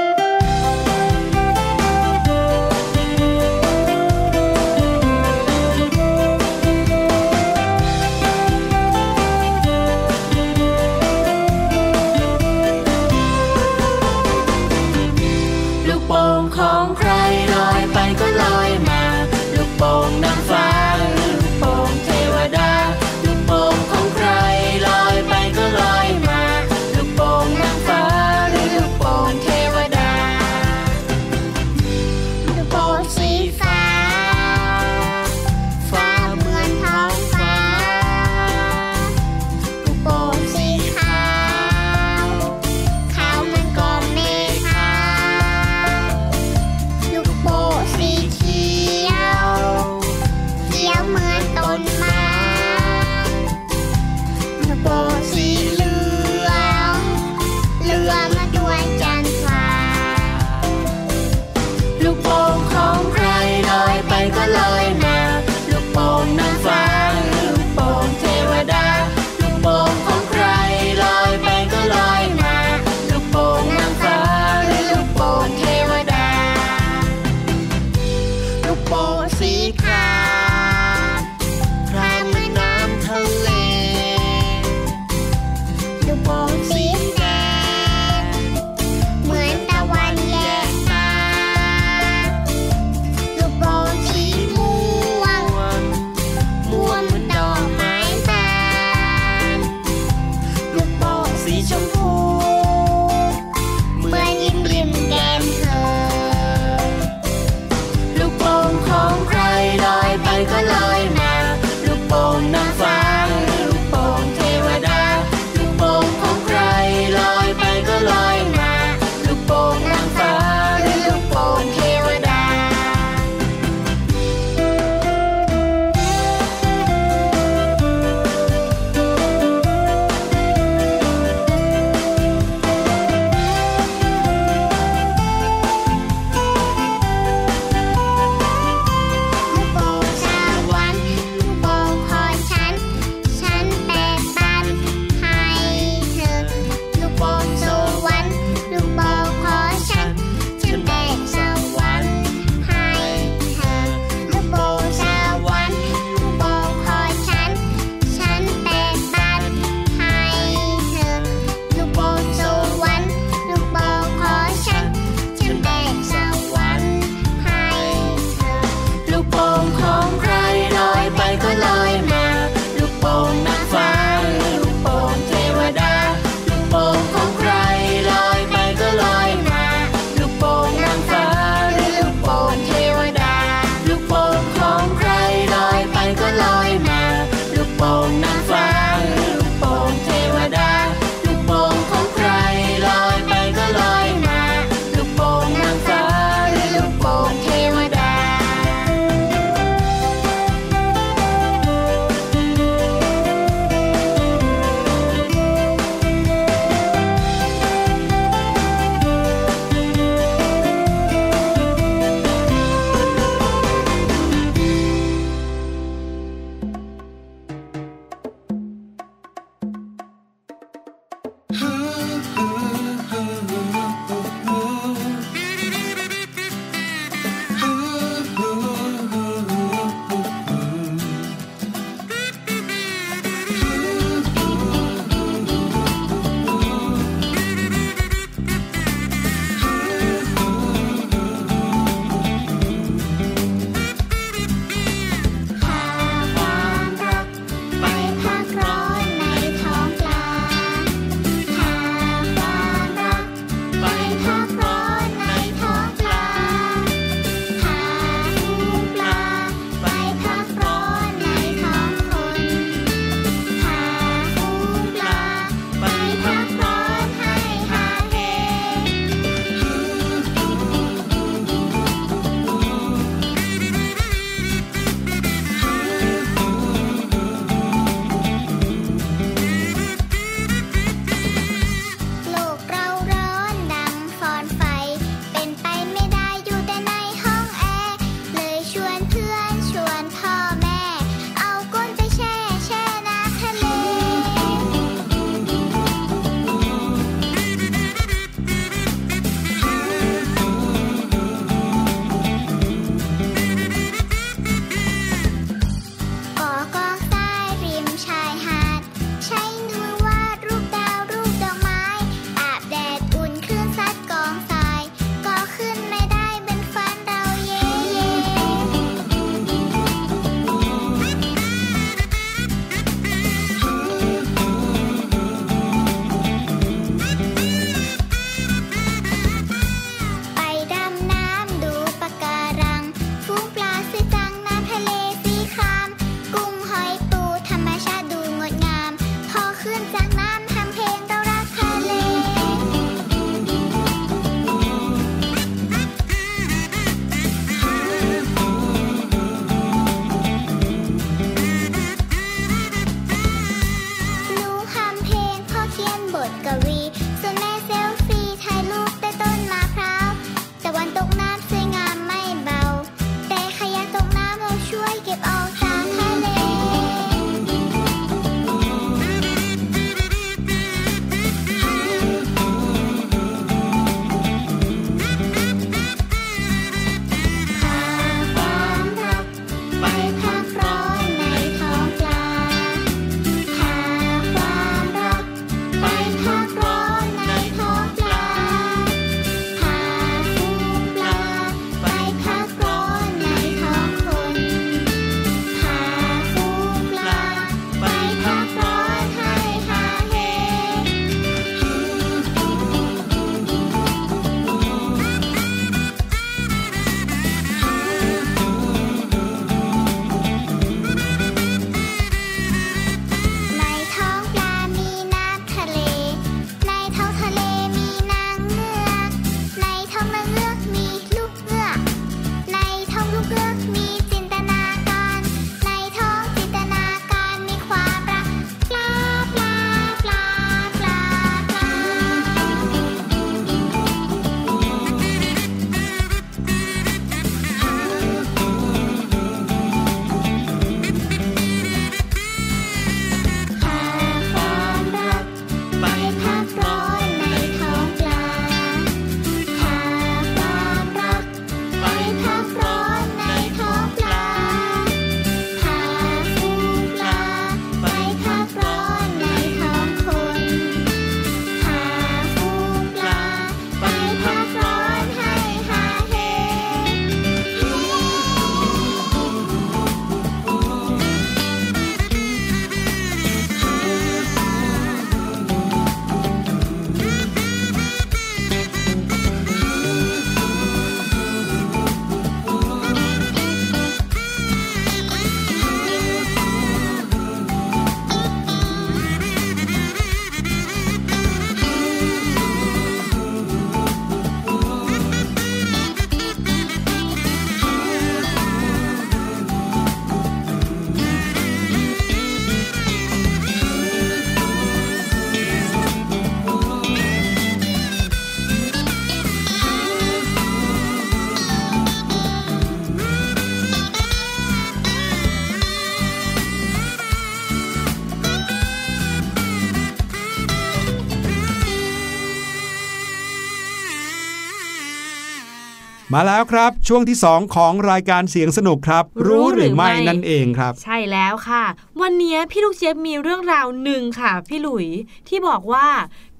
มาแล้วครับ ช่วงที่ 2 ของรายการเสียงสนุกครับ รู้หรือไม่นั่นเองครับ ใช่แล้วค่ะ วันนี้พี่ลูกเจี๊ยบมีเรื่องราวหนึ่งค่ะ พี่หลุยที่บอกว่า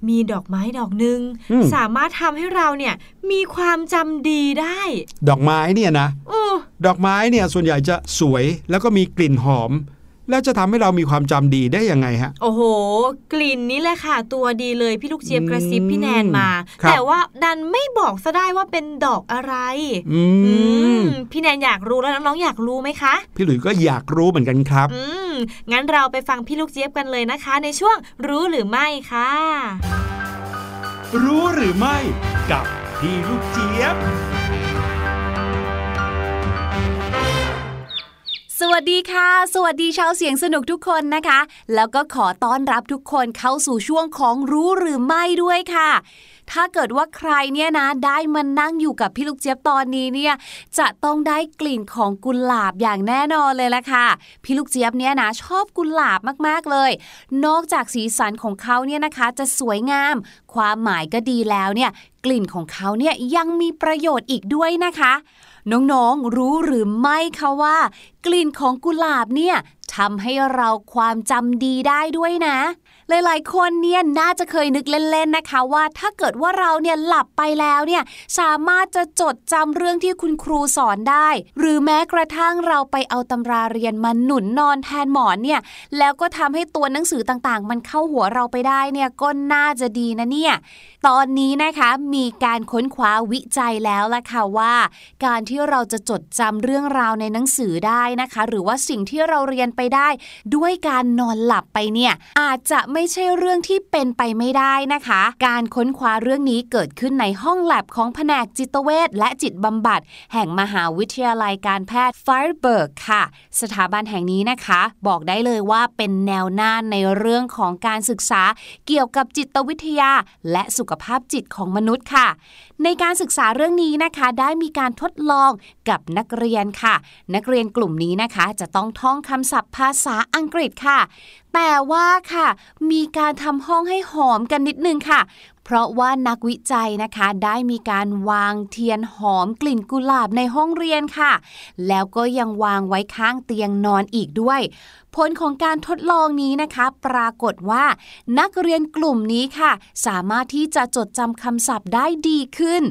มีดอกไม้ดอกหนึ่งอืมสามารถทำให้เราเนี่ยมีความจำดีได้ ดอกไม้เนี่ยนะโอ้ดอกไม้เนี่ยส่วนใหญ่จะสวยแล้วก็มีกลิ่นหอม แล้วจะทำให้เรามีความจำดีได้ยังไงฮะ โอ้โห กลิ่นนี้แหละค่ะ ตัวดีเลยพี่ลูกเจี๊ยบกระซิบพี่แนนมาครับแต่ว่าดันไม่บอกซะได้ว่าเป็นดอกอะไรอือืมมพี่แนนอยากรู้แล้วน้องๆอยากรู้ไหมคะ พี่หลุยส์ก็อยากรู้เหมือนกันครับอืมงั้นเราไปฟังพี่ลูกเจี๊ยบกันเลยนะคะ ในช่วงรู้หรือไม่ค่ะ รู้หรือไม่ กับพี่ลูกเจี๊ยบ สวัสดีค่ะ สวัสดีชาวเสียงสนุกทุกคนนะคะ แล้วก็ขอต้อนรับทุกคนเข้าสู่ช่วงของรู้หรือไม่ด้วยค่ะ ถ้าเกิดว่าใครเนี่ยนะ ได้มานั่งอยู่กับพี่ลูกเจี๊ยบตอนนี้เนี่ยจะต้องได้กลิ่นของกุหลาบอย่างแน่นอนเลยละค่ะ พี่ลูกเจี๊ยบเนี่ยนะชอบกุหลาบมากๆเลย นอกจากสีสันของเขาเนี่ยนะคะจะสวยงาม ความหมายก็ดีแล้วเนี่ยกลิ่นของเขาเนี่ยยังมีประโยชน์อีกด้วยนะคะ น้องๆ รู้หรือไม่คะว่า กลิ่นของกุหลาบเนี่ยทำให้เราความจำดีได้ด้วยนะ หลายๆ คนเนี่ยน่าจะเคยนึกเล่นๆนะคะ ว่าถ้าเกิดว่าเราเนี่ยหลับไปแล้วเนี่ยสามารถจะจดจำเรื่องที่คุณครูสอนได้ หรือแม้กระทั่งเราไปเอาตำราเรียนมาหนุนนอนแทนหมอนเนี่ยแล้วก็ทำให้ตัวหนังสือต่างๆ มันเข้าหัวเราไปได้เนี่ยก็น่าจะดีนะเนี่ยตอนนี้นะคะมีการค้นคว้าวิจัยแล้วล่ะค่ะว่า การที่เราจะจดจำเรื่องราวในหนังสือได้นะคะ หรือว่าสิ่งที่เราเรียนไปได้ ด้วยการนอนหลับไปเนี่ยอาจจะไไม่ใช่เรื่องที่เป็นไปไม่ได้นะคะ การค้นคว้าเรื่องนี้เกิดขึ้นในห้องแลบของแผนกจิตเวชและจิตบำบัด แห่งมหาวิทยาลัยการแพทย์ f i r e b u r g ค่ะ สถาบันแห่งนี้นะคะ บอกได้เลยว่าเป็นแนวหน้าในเรื่องของการศึกษาเกี่ยวกับจิตวิทยา และสุขภาพจิตของมนุษย์ค่ะ ในการศึกษาเรื่องนี้นะคะ ได้มีการทดลองกับนักเรียนค่ะ นักเรียนกลุ่มนี้นะคะ จะต้องท่องคำศัพท์ภาษาอังกฤษค่ะ แต่ว่าค่ะ มีการทำห้องให้หอมกันนิดนึงค่ะ เพราะว่านักวิจัยนะคะ ได้มีการวางเทียนหอมกลิ่นกุหลาบในห้องเรียนค่ะ แล้วก็ยังวางไว้ข้างเตียงนอนอีกด้วย ผลของการทดลองนี้นะคะ ปรากฏว่า นักเรียนกลุ่มนี้ค่ะ สามารถที่จะจดจำคำศัพท์ได้ดีขึ้น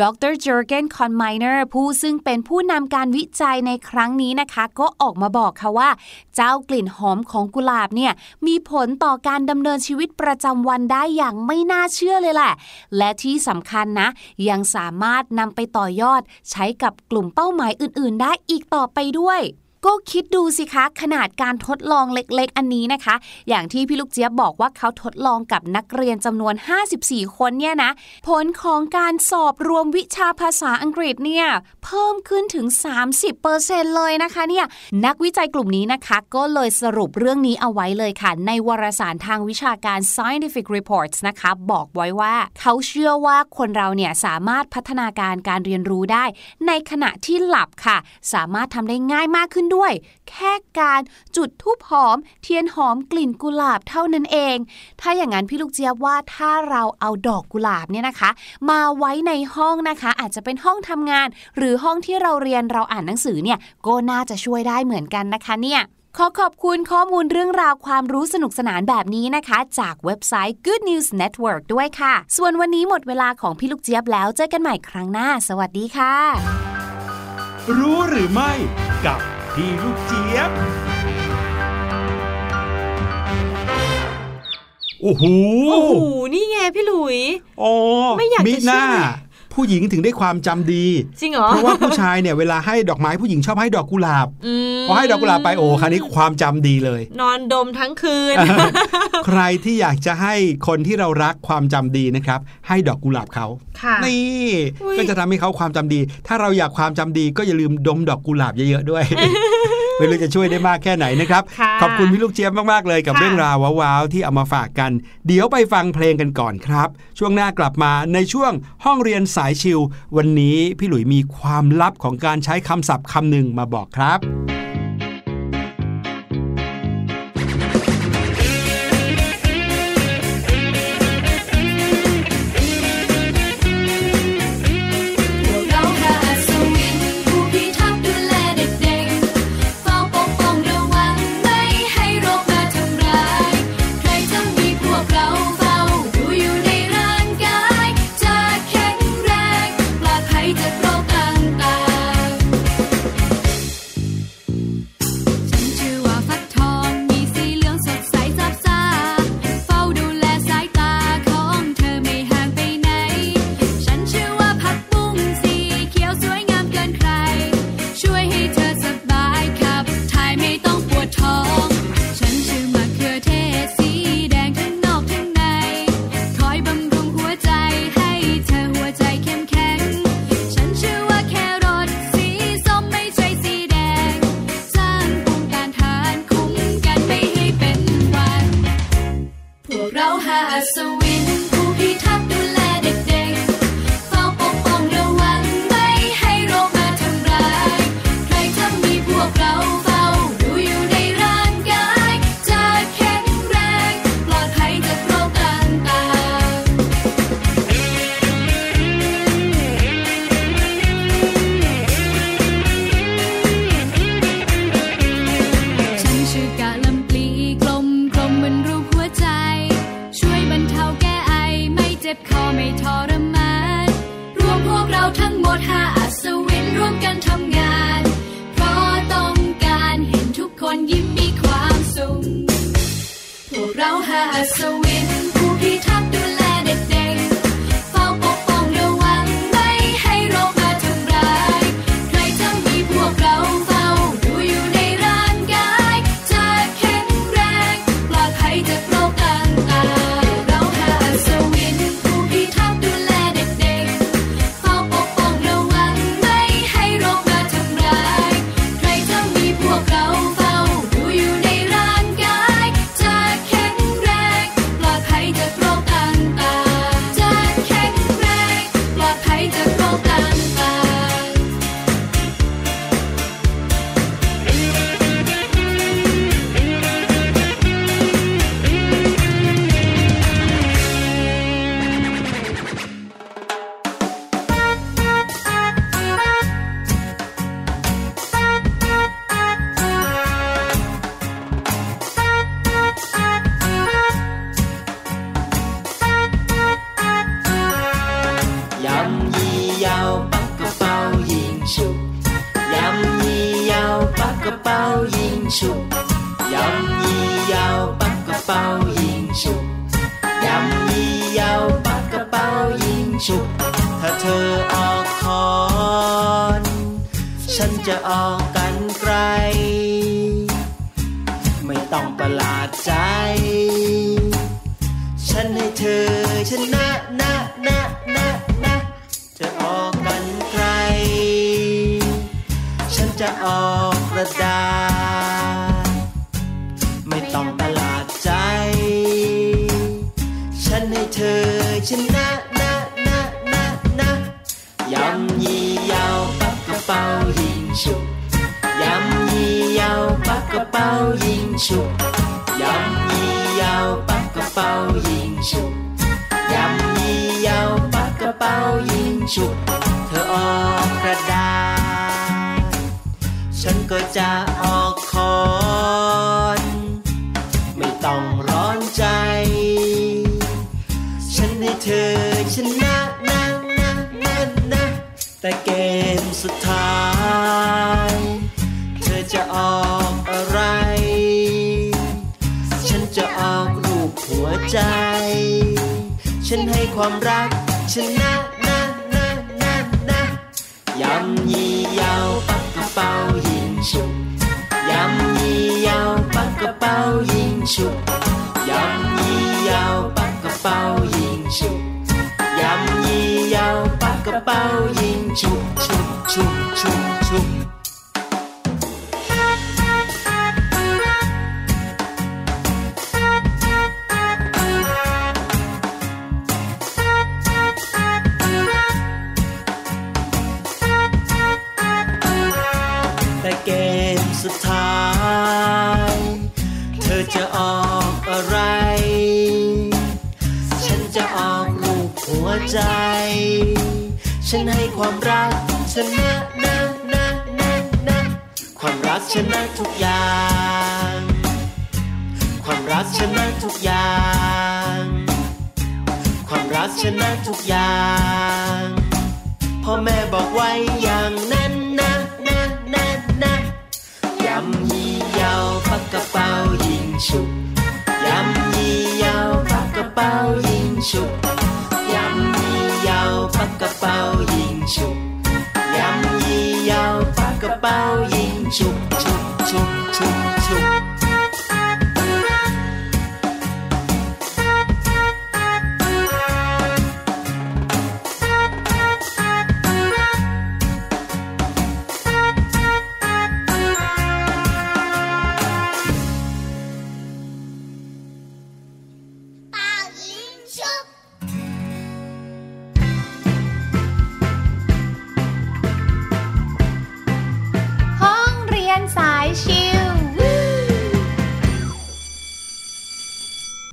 ดรเจอร์เกนคอนไมเนอร์ผู้ซึ่งเป็นผู้นำการวิจัยในครั้งนี้นะคะ ก็ออกมาบอกค่ะว่า เจ้ากลิ่นหอมของกุหลาบเนี่ย มีผลต่อการดำเนินชีวิตประจำวันได้อย่างไม่น่าเชื่อเลยแหละ และที่สำคัญนะ ยังสามารถนำไปต่อยอดใช้กับกลุ่มเป้าหมายอื่น ๆ ได้อีกต่อไปด้วย ก็คิดดูสิคะ ขนาดการทดลองเล็กๆ อันนี้นะคะ อย่างที่พี่ลูกเจี๊ยบบอกว่าเขาทดลองกับนักเรียนจำนวน 54 คนเนี่ยนะ ผลของการสอบรวมวิชาภาษาอังกฤษเนี่ยเพิ่มขึ้นถึง 30%เลยนะคะเนี่ยนักวิจัยกลุ่มนี้นะคะก็เลยสรุปเรื่องนี้เอาไว้เลยค่ะ ในวารสารทางวิชาการ Scientific Reports นะคะบอกไว้ว่าเขาเชื่อว่าคนเราเนี่ยสามารถพัฒนาการการเรียนรู้ได้ ในขณะที่หลับค่ะ สามารถทำได้ง่ายมากขึ้นด้วยแค่การจุดทูบหอม เทียนหอมกลิ่นกุหลาบเท่านั้นเอง ถ้าอย่างนั้นพี่ลูกเจี๊ยบว่าถ้าเราเอาดอกกุหลาบเนี่ยนะคะ มาไว้ในห้องนะคะ อาจจะเป็นห้องทำงาน หรือห้องที่เราเรียนเราอ่านหนังสือเนี่ยก็น่าจะช่วยได้เหมือนกันนะคะเนี่ยขอขอบคุณข้อมูลเรื่องราวความรู้สนุกสนานแบบนี้นะคะ จากเว็บไซต์ Good News Network ด้วยค่ะ ส่วนวันนี้หมดเวลาของพี่ลูกเจี๊ยบแล้วเจอกันใหม่ครั้งหน้า สวัสดีค่ะ รู้หรือไม่กับ พี่ลูกเจี๊ยบ โอ้โห โอ้โห นี่ไงพี่หลุย อ๋อไม่อยากจะมิเชื่อหน้า ผู้หญิงถึงได้ความจำดี จริงเหรอ เพราะว่าผู้ชายเนี่ยเวลาให้ดอกไม้ผู้หญิงชอบให้ดอกกุหลาบอืมพอให้ดอกกุหลาบไปโอ้คราวนี้ความจำดีเลย นอนดมทั้งคืน ใครที่อยากจะให้คนที่เรารักความจำดีนะครับ ให้ดอกกุหลาบเขาค่ะนี่อุ๊ยก็จะทำให้เขาความจำดี ถ้าเราอยากความจำดีก็อย่าลืมดมดอกกุหลาบเยอะๆด้วย ไม่รู้จะช่วยได้มากแค่ไหนนะครับค่ะขอบคุณพี่ลูกเจี๊ยบมากๆเลยกับค่ะเรื่องราวว้าวๆที่เอามาฝากกัน เดี๋ยวไปฟังเพลงกันก่อนครับ ช่วงหน้ากลับมาในช่วงห้องเรียนสายชิลวันนี้พี่หลุยมีความลับของการใช้คำศัพท์คำหนึ่งมาบอกครับ เธอชนะนะนะนะนะแต่เกมสุดท้าย เธอจะออกอะไร ฉันจะออกรูปหัวใจ ฉันให้ความรักชนะนะนะนะนะยำยี่ยาวปักกระเป๋ายิงฉุบยำยี่ยาวปักกระเป๋ายิงฉุบาวปักกระเความรักชนะนะนะนะนะความรักชนะทุกอย่าง ความรักชนะทุกอย่าง ความรักชนะทุกอย่างพ่อแม่บอกไว้อย่างนั้นนะนะนะนะยำยี่ยาวปักกระเป๋ายิงฉุบยำยี่ยาวปักกระเป๋ายิงฉุบ ยิงฉุบยำยี่ยาวปั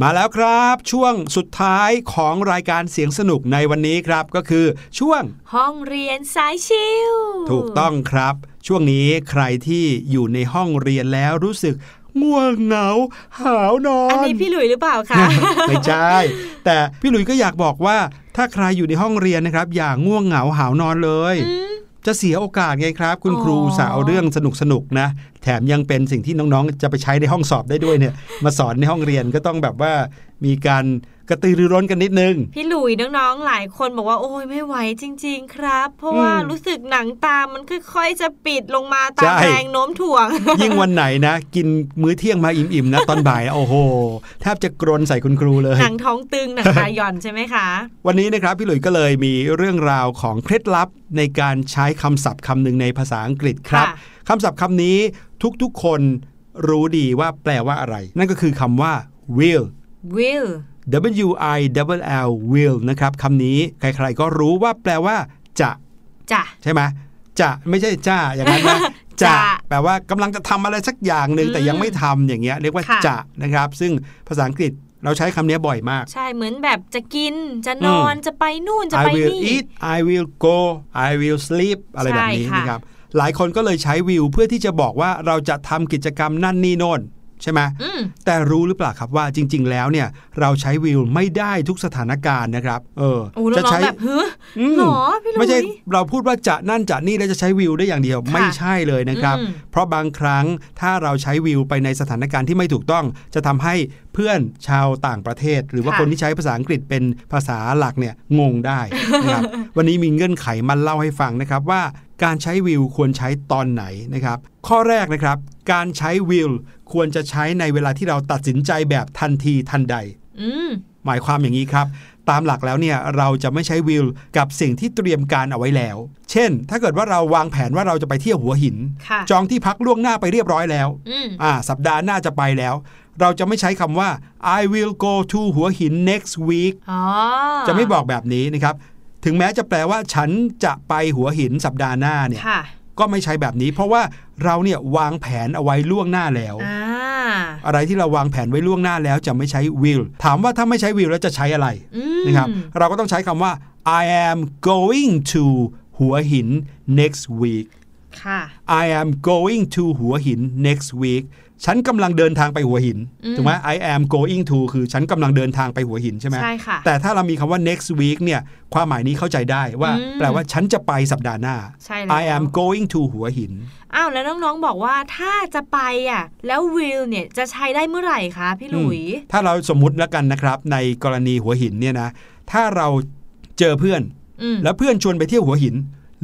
มาแล้วครับ ช่วงสุดท้ายของรายการเสียงสนุกในวันนี้ครับก็คือช่วงห้องเรียนสายชิวถูกต้องครับ ช่วงนี้ใครที่อยู่ในห้องเรียนแล้วรู้สึกง่วงเหงา หาวนอน อันนี้พี่หลุยหรือเปล่าคะไม่ใช่แต่พี่หลุยส์ก็อยากบอกว่า ถ้าใครอยู่ในห้องเรียนนะครับ อย่างง่วงเหงาหาวนอนเลย จะเสียโอกาสไงครับ คุณอ๋อครูอุตสาวเรื่องสนุกสนุกๆนะ แถมยังเป็นสิ่งที่น้องๆ จะไปใช้ในห้องสอบได้ด้วยเนี่ย มาสอนในห้องเรียนก็ต้องแบบว่า มีการกระตือรือร้นกันนิดนึง พี่หลุยน้องๆ หลายคนบอกว่าโอ้ยไม่ไหวจริง ๆ ครับ เพราะว่าอืมรู้สึกหนังตามันค่อยๆจะปิดลงมาตาใช่มแรงโน้มถ่วง ยิ่งวันไหนนะ กินมื้อเที่ยงมาอิ่มๆนะ ตอนบ่ายโอ้โหแทบจะกรนใส่คุณครูเลยหนังท้องตึงหนังตาหย่อนใช่ไหมคะ วันนี้นะครับพี่หลุยส์ก็เลยมีเรื่องราวของเคล็ดลับในการใช้คำศัพท์คำหนึ่งในภาษาอังกฤษครับค่ะคำศัพท์คำนี้ทุกๆคนรู้ดีว่าแปลว่าอะไร นั่นก็คือคำว่า will will W I L L will นะครับคำนี้ใครๆก็รู้ว่าแปลว่า จะจ้ะใช่ไหมจะไม่ใช่จ้าอย่างนั้นนะจะจะแปลว่ากำลังจะทำอะไรสักอย่างหนึ่งอืมแต่ยังไม่ทำอย่างเงี้ยเรียกว่าค่ะจะนะครับ ซึ่งภาษาอังกฤษเราใช้คำนี้บ่อยมาก ใช่เหมือนแบบจะกินจะนอนจะไปนู่นจะ I ไป will นี่ eat I will go I will sleep อะไรแบบนี้ใช่ค่ะนะครับ หลายคนก็เลยใช้ will เพื่อที่จะบอกว่าเราจะทำกิจกรรมนั่นนี่โน่น ใช่ไหมอืมแต่รู้หรือเปล่าครับว่าจริง ๆ แล้วเนี่ยเราใช้วิวไม่ได้ทุกสถานการณ์นะครับ เออโอ้น้องๆแบบเฮ้ยอืมหรอพี่หลุยไม่ใช่เราพูดว่าจะนั่นจะนี่แล้วจะใช้วิวได้อย่างเดียวค่ะไม่ใช่เลยนะครับอืมเพราะบางครั้งถ้าเราใช้วิวไปในสถานการณ์ที่ไม่ถูกต้อง จะทำให้เพื่อนชาวต่างประเทศ หรือว่าค่ะคนที่ใช้ภาษาอังกฤษเป็นภาษาหลักเนี่ยงงได้นะครับวันนี้มีเงื่อนไขมาเล่าให้ฟังนะครับว่า การใช้วิวควรใช้ตอนไหนนะครับ ข้อแรกนะครับ การใช้วิวควรจะใช้ในเวลาที่เราตัดสินใจแบบทันทีทันใดอืมหมายความอย่างนี้ครับ ตามหลักแล้วเนี่ยเราจะไม่ใช้วิวกับสิ่งที่เตรียมการเอาไว้แล้ว เช่น ถ้าเกิดว่าเราวางแผนว่าเราจะไปเที่ยวหัวหินค่ะจองที่พักล่วงหน้าไปเรียบร้อยแล้วอืมอ่า สัปดาห์หน้าจะไปแล้ว เราจะไม่ใช้คำว่า I will go to หัวหิน next week อ๋อจะไม่บอกแบบนี้นะครับ ถึงแม้จะแปลว่าฉันจะไปหัวหินสัปดาห์หน้าเนี่ยค่ะก็ไม่ใช้แบบนี้ เพราะว่าเราเนี่ยวางแผนเอาไว้ล่วงหน้าแล้วอ่าอะไรที่เราวางแผนไว้ล่วงหน้าแล้วจะไม่ใช้ will ถามว่าถ้าไม่ใช้ will แล้วจะใช้อะไรอืมนะครับเราก็ต้องใช้คำว่า I am going to หัวหิน next week ค่ะ I am going to หัวหิน next week ฉันกำลังเดินทางไปหัวหินอืมถูกไหม I am going to คือฉันกำลังเดินทางไปหัวหินใช่ไหมใช่ค่ะ แต่ถ้าเรามีคำว่า next week เนี่ย ความหมายนี้เข้าใจได้ว่าอืมแปลว่าฉันจะไปสัปดาห์หน้าใช่แล้ว I am going to หัวหิน อ้าว แล้วน้องๆบอกว่าถ้าจะไปอะแล้ววิลเนี่ย จะใช้ได้เมื่อไหร่คะพี่หลุยอืมถ้าเราสมมุติแล้วกันนะครับ ในกรณีหัวหินเนี่ยนะ ถ้าเราเจอเพื่อนอืมแล้วเพื่อนชวนไปเที่ยวหัวหิน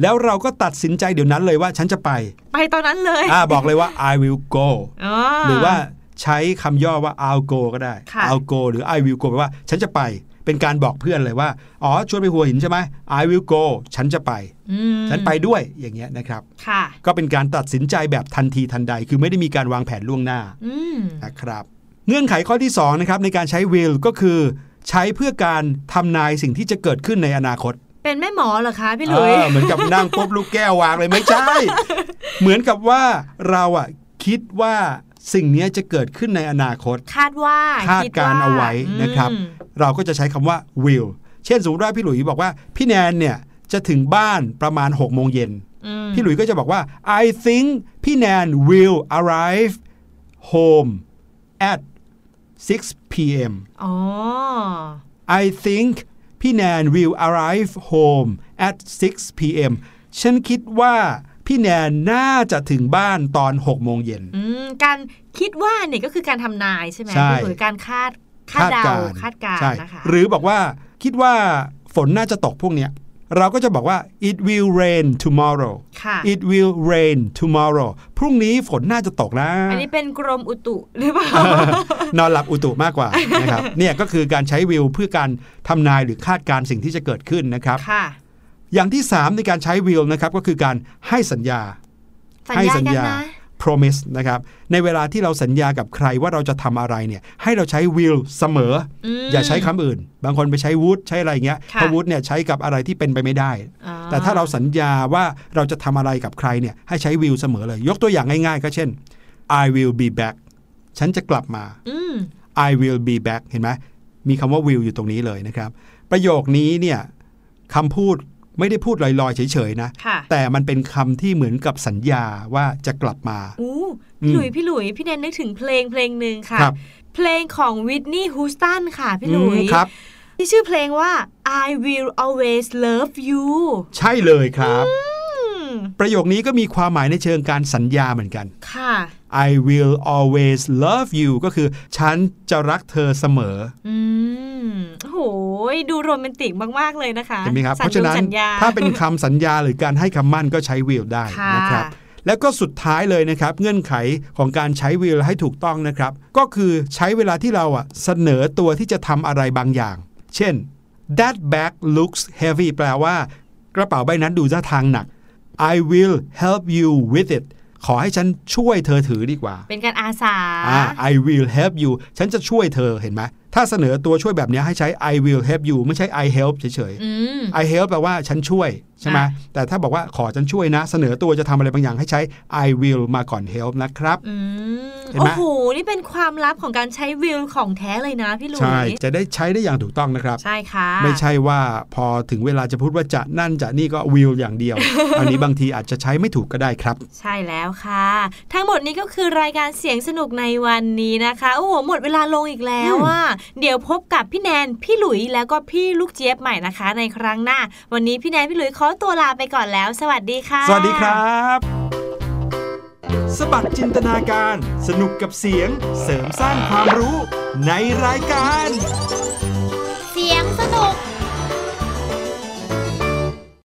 แล้วเราก็ตัดสินใจเดี๋ยวนั้นเลยว่าฉันจะไป ไปตอนนั้นเลยอ่าบอกเลยว่า I will go อ๋อหรือว่าใช้คำย่อว่า I'll go ก็ได้ค่ะ I'll go หรือ I will go แปลว่าฉันจะไปเป็นการบอกเพื่อนเลยว่า อ๋อ ชวนไปหัวหินใช่ไหม I will go ฉันจะไปอืมฉันไปด้วยอย่างเงี้ยนะครับค่ะก็เป็นการตัดสินใจแบบทันทีทันใด คือไม่ได้มีการวางแผนล่วงหน้าอืมนะครับ เงื่อนไขข้อที่2นะครับในการใช้ will ก็คือ ใช้เพื่อการทำนายสิ่งที่จะเกิดขึ้นในอนาคต เป็นแม่หมอเหรอคะพี่หลุยเออเหมือนกับนั่งปุ๊บลูกแก้ววางเลยไม่ใช่ เหมือนกับว่าเราอะคิดว่าสิ่งเนี้ยจะเกิดขึ้นในอนาคต คาดว่าคาดการณ์เอาไว้คิดนะครับอืมเราก็จะใช้คำว่า will เช่นสมมติว่าพี่หลุยบอกว่า พี่แนนเนี่ยจะถึงบ้านประมาณ6โมงเย็นอืมพี่หลุยก็จะบอกว่า I think พี่แนน will arrive home at 6 p.m. อ๋อ I think พี่แนน will arrive home at 6 p.m. ฉันคิดว่าพี่แนนน่าจะถึงบ้านตอน 6 โมงเย็นอืมการคิดว่าเนี่ยก็คือการทำนายใช่ไหมใช่พี่หลุยการคาดคาดเดาคาดการณ์ใช่นะคะหรือบอกว่าคิดว่าฝนน่าจะตกพวกเนี้ย เราก็จะบอกว่า it will rain tomorrow ค่ะ it will rain tomorrow พรุ่งนี้ฝนน่าจะตกนะ อันนี้เป็นกรมอุตุหรือเปล่า นอนหลับอุตุมากกว่านะครับ เนี่ยก็คือการใช้วิวเพื่อการทำนายหรือคาดการณ์สิ่งที่จะเกิดขึ้นนะครับค่ะอย่างที่ 3 ในการใช้วิวนะครับก็คือการให้สัญญาสัญให้ญาสัญกันญานะ promise นะครับในเวลาที่เราสัญญากับใครว่าเราจะทำอะไรเนี่ยให้เราใช้ will เสมออมอย่าใช้คำอื่น บางคนไปใช้ would ใช้อะไรอย่างเงี้ยค่ะเพราะ would เนี่ยใช้กับอะไรที่เป็นไปไม่ได้อ๋อแต่ถ้าเราสัญญาว่าเราจะทำอะไรกับใครเนี่ยให้ใช้ will เสมอเลย ยกตัวอย่างง่ายๆ ก็เช่น I will be back ฉันจะกลับมาอืม I will be back เห็นไหมมีคำว่า will อยู่ตรงนี้เลยนะครับ ประโยคนี้เนี่ยคำพูด ไม่ได้พูดลอยๆเฉยๆนะค่ะแต่มันเป็นคำที่เหมือนกับสัญญาว่าจะกลับมาอู้อืมพี่หลุยพี่หลุยพี่แนนนึกถึงเพลงเพลงหนึ่งค่ะครับเพลงของวิทนีย์ฮูสตันค่ะพี่หลุยอืมครับที่ชื่อเพลงว่า I will always love you ใช่เลยครับอืม ประโยคนี้ก็มีความหมายในเชิงการสัญญาเหมือนกัน ค่ะ I will always love you ก็คือ ฉันจะรักเธอเสมอ อืมโอ้โหดูโรแมนติกมาก ๆ เลยนะคะ เห็นไหมครับสัเพญราะฉะนั้นญสัญญาถ้าเป็นคำสัญญาหรือการให้คำมั่นก็ใช้ will ได้ค่ะนะครับแล้วก็สุดท้ายเลยนะครับ เงื่อนไขของการใช้ will ให้ถูกต้องนะครับ ก็คือใช้เวลาที่เราอะเสนอตัวที่จะทำอะไรบางอย่าง เช่น that bag looks heavy แปลว่า กระเป๋าใบนั้นดูท่าทางหนัก I will help you with it ขอให้ฉันช่วยเธอถือดีกว่า เป็นการอาสาอ่า I will help you ฉันจะช่วยเธอเห็นไหมถ้าเสนอตัวช่วยแบบนี้ให้ใช้ I will help you ไม่ใช่ I help เฉยอืมๆ I help แปลว่าฉันช่วย ใช่ไหมค่ะแต่ถ้าบอกว่าขอฉันช่วยนะ เสนอตัวจะทำอะไรบางอย่างให้ใช้ I will มาก่อน help นะครับอืมเห็นโอ้ไหมโห นี่เป็นความลับของการใช้วิลของแท้เลยนะพี่หลุยใช่ จะได้ใช้ได้อย่างถูกต้องนะครับ ใช่ค่ะ ไม่ใช่ว่าพอถึงเวลาจะพูดว่าจะนั่นจะนี่ก็วิวอย่างเดียว อันนี้บางทีอาจจะใช้ไม่ถูกก็ได้ครับ ใช่แล้วค่ะ ทั้งหมดนี้ก็คือรายการเสียงสนุกในวันนี้นะคะ โอ้โห หมดเวลาลงอีกแล้วอะเดี๋ยวพบกับพี่แนน พี่หลุยแล้วก็พี่ลูกเจี๊ยบใหม่นะคะ ในครั้งหน้า วันนี้พี่แนนพี่หลุยขอตัวลาไปก่อนแล้ว สวัสดีค่ะ สวัสดีครับสบัดจินตนาการ สนุกกับเสียงเสริมสร้างความรู้ในรายการ เสียงสนุก